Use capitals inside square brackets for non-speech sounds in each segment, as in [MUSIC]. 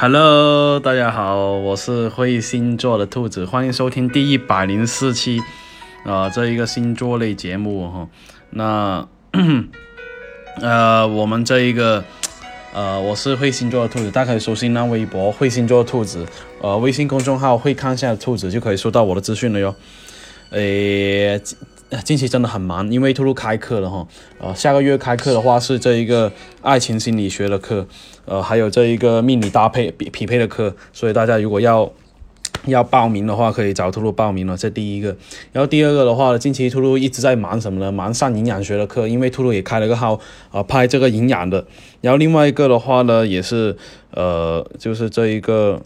Hello，大家好，我是会星座的兔子，欢迎收听第一百零四期啊这一个星座类节目哈。那 [COUGHS] 呃，我们这一个呃，我是会星座的兔子，大家可以搜新浪微博“会星座兔子”，呃，微信公众号“会看下兔子”就可以收到我的资讯了哟。诶。近期真的很忙，因为兔兔开课了哈，呃，下个月开课的话是这一个爱情心理学的课，呃，还有这一个命理搭配匹匹配的课，所以大家如果要要报名的话，可以找兔兔报名了。这第一个，然后第二个的话，近期兔兔一直在忙什么呢？忙上营养学的课，因为兔兔也开了个号啊，拍这个营养的。然后另外一个的话呢，也是呃，就是这一个。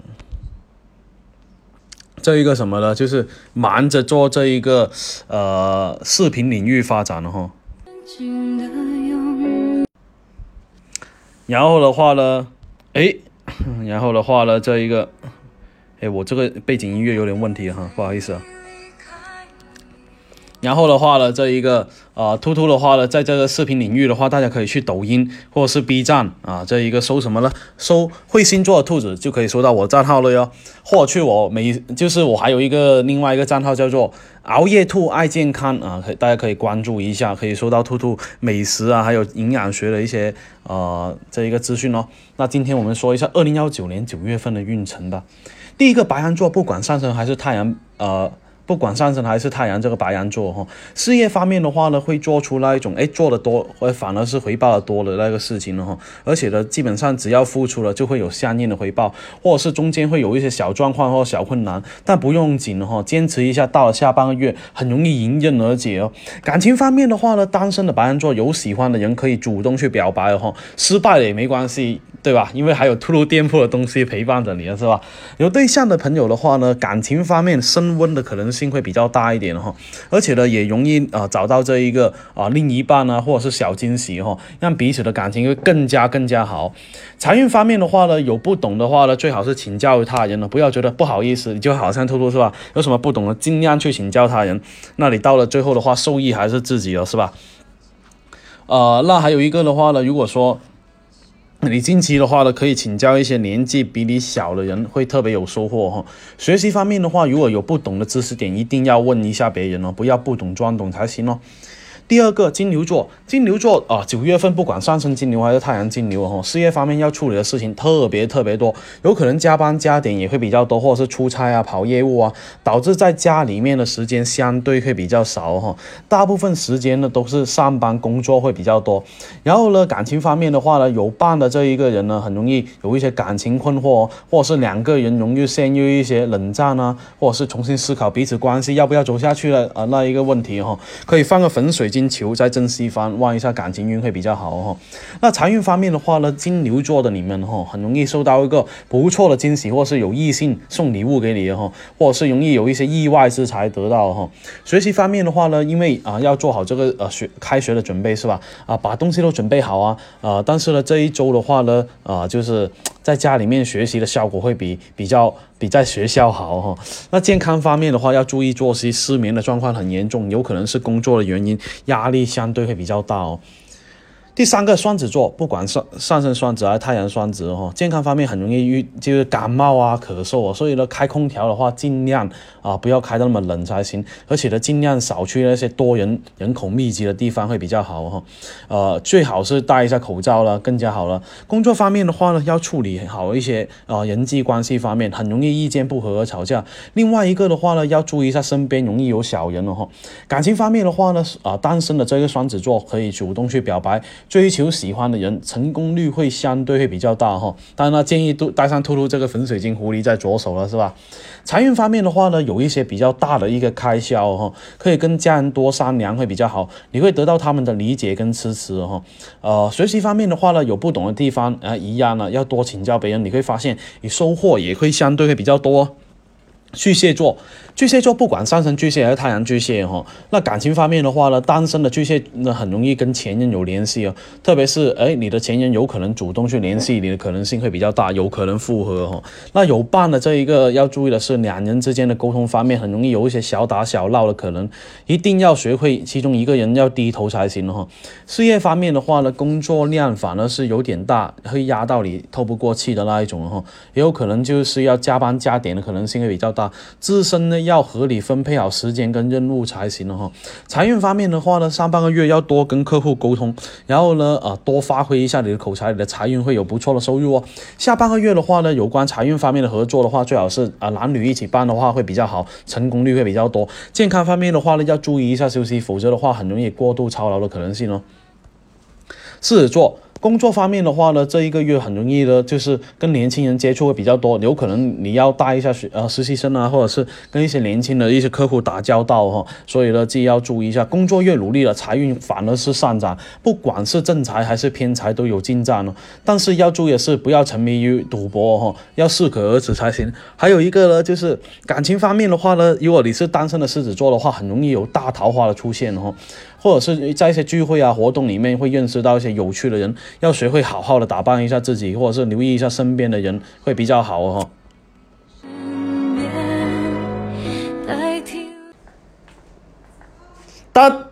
这一个什么呢？就是忙着做这一个呃视频领域发展了哈。然后的话呢，哎，[COUGHS] 然后的话呢，这一个，哎，我这个背景音乐有点问题哈，不好意思啊。然后的话呢，这一个啊，兔兔的话呢，在这个视频领域的话，大家可以去抖音或者是 B 站啊，这一个搜什么呢？搜会星座的兔子就可以搜到我账号了哟。或者去我每，就是我还有一个另外一个账号叫做熬夜兔爱健康啊，可大家可以关注一下，可以搜到兔兔美食啊，还有营养学的一些呃这一个资讯哦。那今天我们说一下二零幺九年九月份的运程吧。第一个白羊座，不管上升还是太阳，呃。不管上升还是太阳，这个白羊座哈，事业方面的话呢，会做出那一种哎做的多，反而是回报的多的那个事情了哈。而且呢，基本上只要付出了，就会有相应的回报，或者是中间会有一些小状况或小困难，但不用紧哈，坚持一下，到了下半个月很容易迎刃而解哦。感情方面的话呢，单身的白羊座有喜欢的人可以主动去表白哈，失败了也没关系。对吧？因为还有兔兔店铺的东西陪伴着你了，是吧？有对象的朋友的话呢，感情方面升温的可能性会比较大一点哈，而且呢，也容易啊找到这一个啊另一半啊，或者是小惊喜哈，让彼此的感情会更加更加好。财运方面的话呢，有不懂的话呢，最好是请教他人了，不要觉得不好意思，你就好像兔兔是吧？有什么不懂的，尽量去请教他人。那你到了最后的话，受益还是自己了，是吧？呃，那还有一个的话呢，如果说。[CLEARS THROAT] 你近期的话呢，可以请教一些年纪比你小的人，会特别有收获哈。学习方面的话，如果有不懂的知识点，一定要问一下别人哦，不要不懂装懂才行哦。第二个金牛座，金牛座啊，九月份不管上升金牛还是太阳金牛哦，事业方面要处理的事情特别特别多，有可能加班加点也会比较多，或者是出差啊、跑业务啊，导致在家里面的时间相对会比较少哈。大部分时间呢都是上班工作会比较多。然后呢，感情方面的话呢，有伴的这一个人呢，很容易有一些感情困惑，或者是两个人容易陷入一些冷战啊，或者是重新思考彼此关系要不要走下去了啊那一个问题哈，可以放个粉水。金球在正西方，望一下感情运会比较好哈。那财运方面的话呢，金牛座的你们哈，很容易受到一个不错的惊喜，或是有异性送礼物给你哈，或者是容易有一些意外之财得到哈。学习方面的话呢，因为啊要做好这个呃学开学的准备是吧？啊把东西都准备好啊啊，但是呢这一周的话呢啊就是。在家里面学习的效果会比比较比在学校好哈。那健康方面的话，要注意作息，失眠的状况很严重，有可能是工作的原因，压力相对会比较大哦。第三个双子座，不管上上升双子还是太阳双子哈，健康方面很容易遇就是感冒啊、咳嗽啊，所以呢开空调的话尽量啊不要开的那么冷才行，而且呢尽量少去那些多人人口密集的地方会比较好哈。呃，最好是戴一下口罩了，更加好了。工作方面的话呢，要处理好一些啊人际关系方面，很容易意见不合而吵架。另外一个的话呢，要注意一下身边容易有小人了哈。感情方面的话呢，啊单身的这个双子座可以主动去表白。追求喜欢的人，成功率会相对会比较大哈。当然了，建议都带上兔兔这个粉水晶狐狸在左手了，是吧？财运方面的话呢，有一些比较大的一个开销哈，可以跟家人多商量会比较好，你会得到他们的理解跟支持哈。呃，学习方面的话呢，有不懂的地方啊，一样呢，要多请教别人，你会发现你收获也会相对会比较多。巨蟹座，巨蟹座不管上升巨蟹还是太阳巨蟹哈，那感情方面的话呢，单身的巨蟹那很容易跟前任有联系哦，特别是哎你的前任有可能主动去联系你的可能性会比较大，有可能复合哈。那有伴的这一个要注意的是，两人之间的沟通方面很容易有一些小打小闹的可能，一定要学会其中一个人要低头才行哈。事业方面的话呢，工作量反而是有点大，会压到你透不过气的那一种哈，也有可能就是要加班加点的可能性会比较大。自身呢要要合理分配好时间跟任务才行了哈。财运方面的话呢，上半个月要多跟客户沟通，然后呢，呃，多发挥一下你的口才，你的财运会有不错的收入哦。下半个月的话呢，有关财运方面的合作的话，最好是啊男女一起办的话会比较好，成功率会比较多。健康方面的话呢，要注意一下休息，否则的话很容易过度操劳的可能性哦。狮子座。工作方面的话呢，这一个月很容易呢，就是跟年轻人接触会比较多，有可能你要带一下学呃实习生啊，或者是跟一些年轻的一些客户打交道哈，所以呢，自己要注意一下。工作越努力了，财运反而是上涨，不管是正财还是偏财都有进账哦。但是要注意的是，不要沉迷于赌博哈，要适可而止才行。还有一个呢，就是感情方面的话呢，如果你是单身的狮子座的话，很容易有大桃花的出现哈。或者是在一些聚会啊、活动里面会认识到一些有趣的人，要学会好好的打扮一下自己，或者是留意一下身边的人，会比较好哦。但。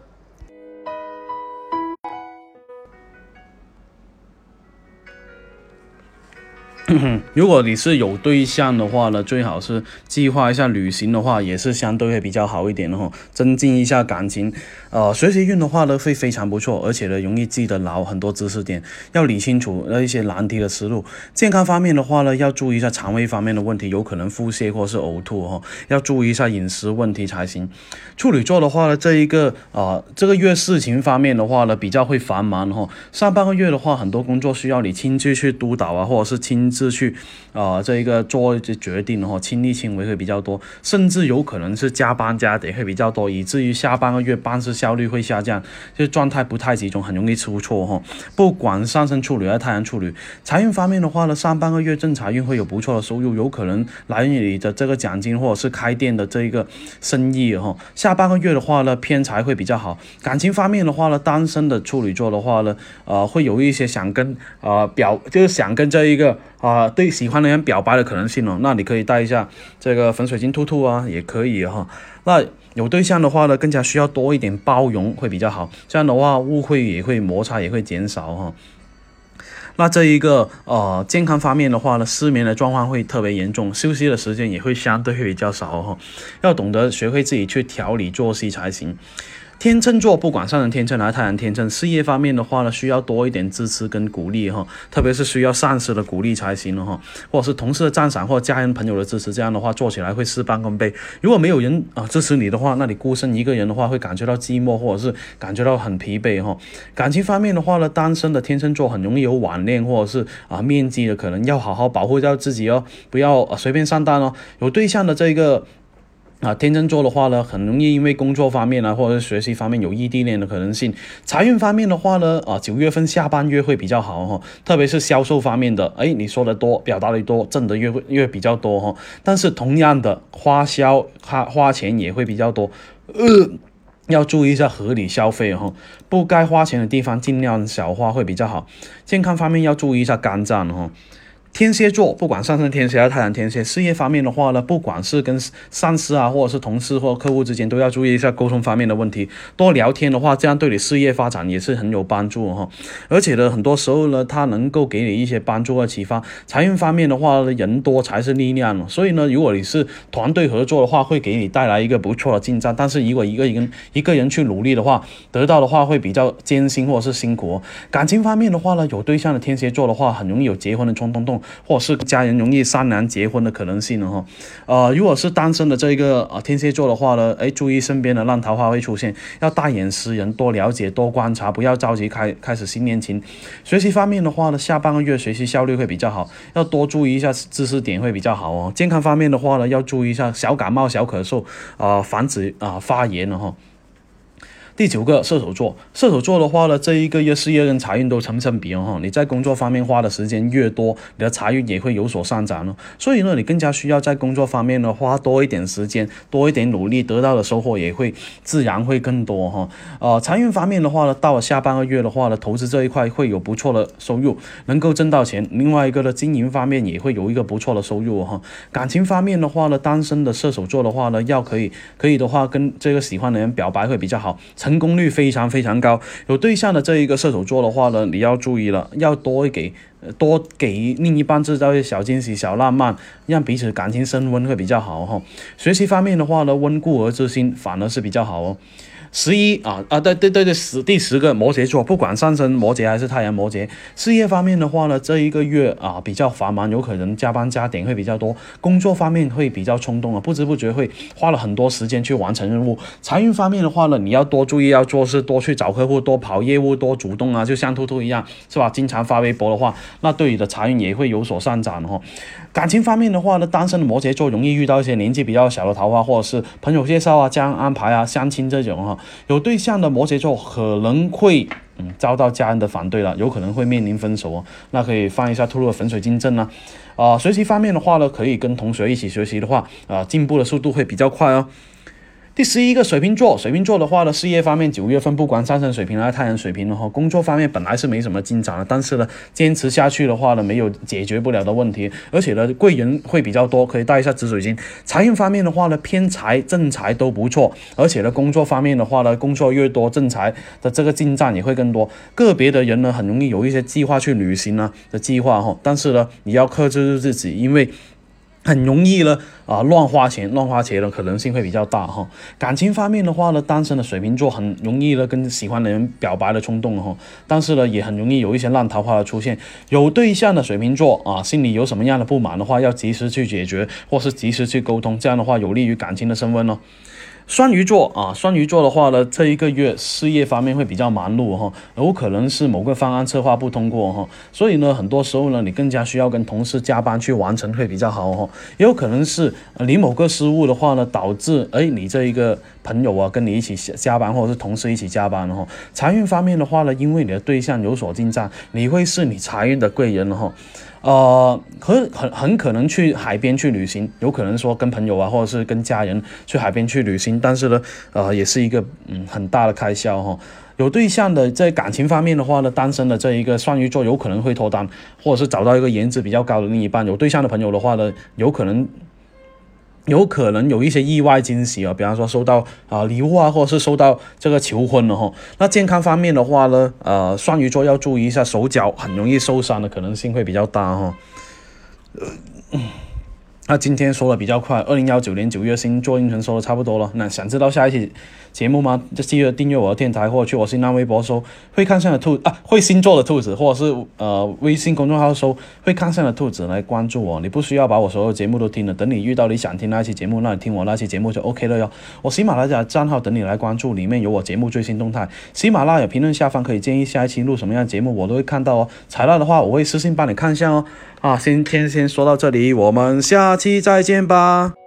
[COUGHS] 如果你是有对象的话呢，最好是计划一下旅行的话，也是相对会比较好一点的哈，增进一下感情。呃，学习运的话呢，会非常不错，而且呢，容易记得牢很多知识点，要理清楚那一些难题的思路。健康方面的话呢，要注意一下肠胃方面的问题，有可能腹泻或是呕吐哈，要注意一下饮食问题才行。处女座的话呢，这一个啊，这个月事情方面的话呢，比较会繁忙哈。上半个月的话，很多工作需要你亲自去督导啊，或者是亲自。是去啊，这一个做一些决定哈，亲力亲为会比较多，甚至有可能是加班加点会比较多，以至于下半个月办事效率会下降，就状态不太集中，很容易出错哈。不管上升处女还是太阳处女，财运方面的话呢，上半个月正财运会有不错的收入，有可能来源于你的这个奖金或者是开店的这一个生意哈。下半个月的话呢，偏财会比较好。感情方面的话呢，单身的处女座的话呢，呃，会有一些想跟呃表，就是想跟这一个。啊，对喜欢的人表白的可能性哦，那你可以带一下这个粉水晶兔兔啊，也可以哈。那有对象的话呢，更加需要多一点包容会比较好，这样的话误会也会摩擦也会减少哈。那这一个呃健康方面的话呢，失眠的状况会特别严重，休息的时间也会相对会比较少哈，要懂得学会自己去调理作息才行。天秤座不管上升天秤还是太阳天秤，事业方面的话呢，需要多一点支持跟鼓励哈，特别是需要上司的鼓励才行了哈，或者是同事的赞赏或者家人朋友的支持，这样的话做起来会事半功倍。如果没有人啊支持你的话，那你孤身一个人的话会感觉到寂寞，或者是感觉到很疲惫哈。感情方面的话呢，单身的天秤座很容易有网恋或者是啊面基的可能，要好好保护到自己哦，不要随便上当哦。有对象的这一个。啊，天秤座的话呢，很容易因为工作方面啊，或者学习方面有异地恋的可能性。财运方面的话呢，啊，九月份下半月会比较好哈，特别是销售方面的，哎，你说的多，表达的多，挣的越会越比较多哈。但是同样的花销花花钱也会比较多，呃，要注意一下合理消费哈，不该花钱的地方尽量少花会比较好。健康方面要注意一下肝脏哈。天蝎座不管上升天蝎还是太阳天蝎，事业方面的话呢，不管是跟上司啊，或者是同事或客户之间，都要注意一下沟通方面的问题。多聊天的话，这样对你事业发展也是很有帮助哈。而且呢，很多时候呢，它能够给你一些帮助和启发。财运方面的话，人多才是力量所以呢，如果你是团队合作的话，会给你带来一个不错的进展。但是如果一个人一个人去努力的话，得到的话会比较艰辛或者是辛苦。感情方面的话呢，有对象的天蝎座的话，很容易有结婚的冲动动。或者是家人容易商量结婚的可能性呢哈，呃，如果是单身的这个啊天蝎座的话呢，哎，注意身边的烂桃花会出现，要大眼识人，多了解，多观察，不要着急开开始新恋情。学习方面的话呢，下半个月学习效率会比较好，要多注意一下知识点会比较好哦。健康方面的话呢，要注意一下小感冒、小咳嗽啊，防止啊发炎了哈。第九个射手座，射手座的话呢，这一个月事业跟财运都成正比哦哈。你在工作方面花的时间越多，你的财运也会有所上涨哦。所以呢，你更加需要在工作方面呢花多一点时间，多一点努力，得到的收获也会自然会更多哈。呃，财运方面的话呢，到了下半个月的话呢，投资这一块会有不错的收入，能够挣到钱。另外一个呢，经营方面也会有一个不错的收入哈。感情方面的话呢，单身的射手座的话呢，要可以可以的话，跟这个喜欢的人表白会比较好。成功率非常非常高，有对象的这一个射手座的话呢，你要注意了，要多给多给另一半制造一些小惊喜、小浪漫，让彼此感情升温会比较好哈。学习方面的话呢，温故而知新反而是比较好哦。十一啊啊对对对对十第十个摩羯座，不管上升摩羯还是太阳摩羯，事业方面的话呢，这一个月啊比较繁忙，有可能加班加点会比较多，工作方面会比较冲动啊，不知不觉会花了很多时间去完成任务。财运方面的话呢，你要多注意，要做事多去找客户，多跑业务，多主动啊，就像兔兔一样，是吧？经常发微博的话，那对你的财运也会有所上涨哈。感情方面的话呢，单身的摩羯座容易遇到一些年纪比较小的桃花，或者是朋友介绍啊、家人安排啊、相亲这种哈。有对象的摩羯座可能会嗯遭到家人的反对了，有可能会面临分手哦。那可以放一下兔兔的粉水晶阵呢。啊，学习方面的话呢，可以跟同学一起学习的话，啊，进步的速度会比较快哦。第十一个水瓶座，水瓶座的话呢，事业方面九月份不管上升水平还是太阳水平的话，工作方面本来是没什么进展的，但是呢，坚持下去的话呢，没有解决不了的问题，而且呢，贵人会比较多，可以带一下紫水晶。财运方面的话呢，偏财正财都不错，而且呢，工作方面的话呢，工作越多，正财的这个进账也会更多。个别的人呢，很容易有一些计划去旅行呢的计划哈，但是呢，你要克制住自己，因为。很容易呢，啊，乱花钱，乱花钱的可能性会比较大哈。感情方面的话呢，单身的水瓶座很容易呢跟喜欢的人表白的冲动哈，但是呢也很容易有一些烂桃花的出现。有对象的水瓶座啊，心里有什么样的不满的话，要及时去解决，或是及时去沟通，这样的话有利于感情的升温哦。双鱼座啊，双鱼座的话呢，这一个月事业方面会比较忙碌哈，有可能是某个方案策划不通过哈，所以呢，很多时候呢，你更加需要跟同事加班去完成会比较好哈，也有可能是你某个失误的话呢，导致哎你这一个朋友啊跟你一起加班或者是同事一起加班哈。财运方面的话呢，因为你的对象有所进账，你会是你财运的贵人哈。呃，很很很可能去海边去旅行，有可能说跟朋友啊，或者是跟家人去海边去旅行，但是呢，呃，也是一个嗯很大的开销哈。有对象的在感情方面的话呢，单身的这一个双鱼座有可能会脱单，或者是找到一个颜值比较高的另一半。有对象的朋友的话呢，有可能。有可能有一些意外惊喜啊，比方说收到啊礼物啊，或者是收到这个求婚了哈。那健康方面的话呢，呃，双鱼座要注意一下手脚很容易受伤的可能性会比较大哈。呃，那今天说的比较快，二零幺九年九月星座运程说的差不多了。那想知道下一期？节目吗？就记得订阅我的电台，或者去我新浪微博搜“会看相的兔”啊，会星座的兔子，或者是呃微信公众号搜“会看相的兔子”来关注我。你不需要把我所有节目都听了，等你遇到你想听那期节目，那你听我那期节目就 OK 了哟。我喜马拉雅账号等你来关注，里面有我节目最新动态。喜马拉雅评论下方可以建议下一期录什么样节目，我都会看到哦。材料的话，我会私信帮你看一下哦。啊，今天先说到这里，我们下期再见吧。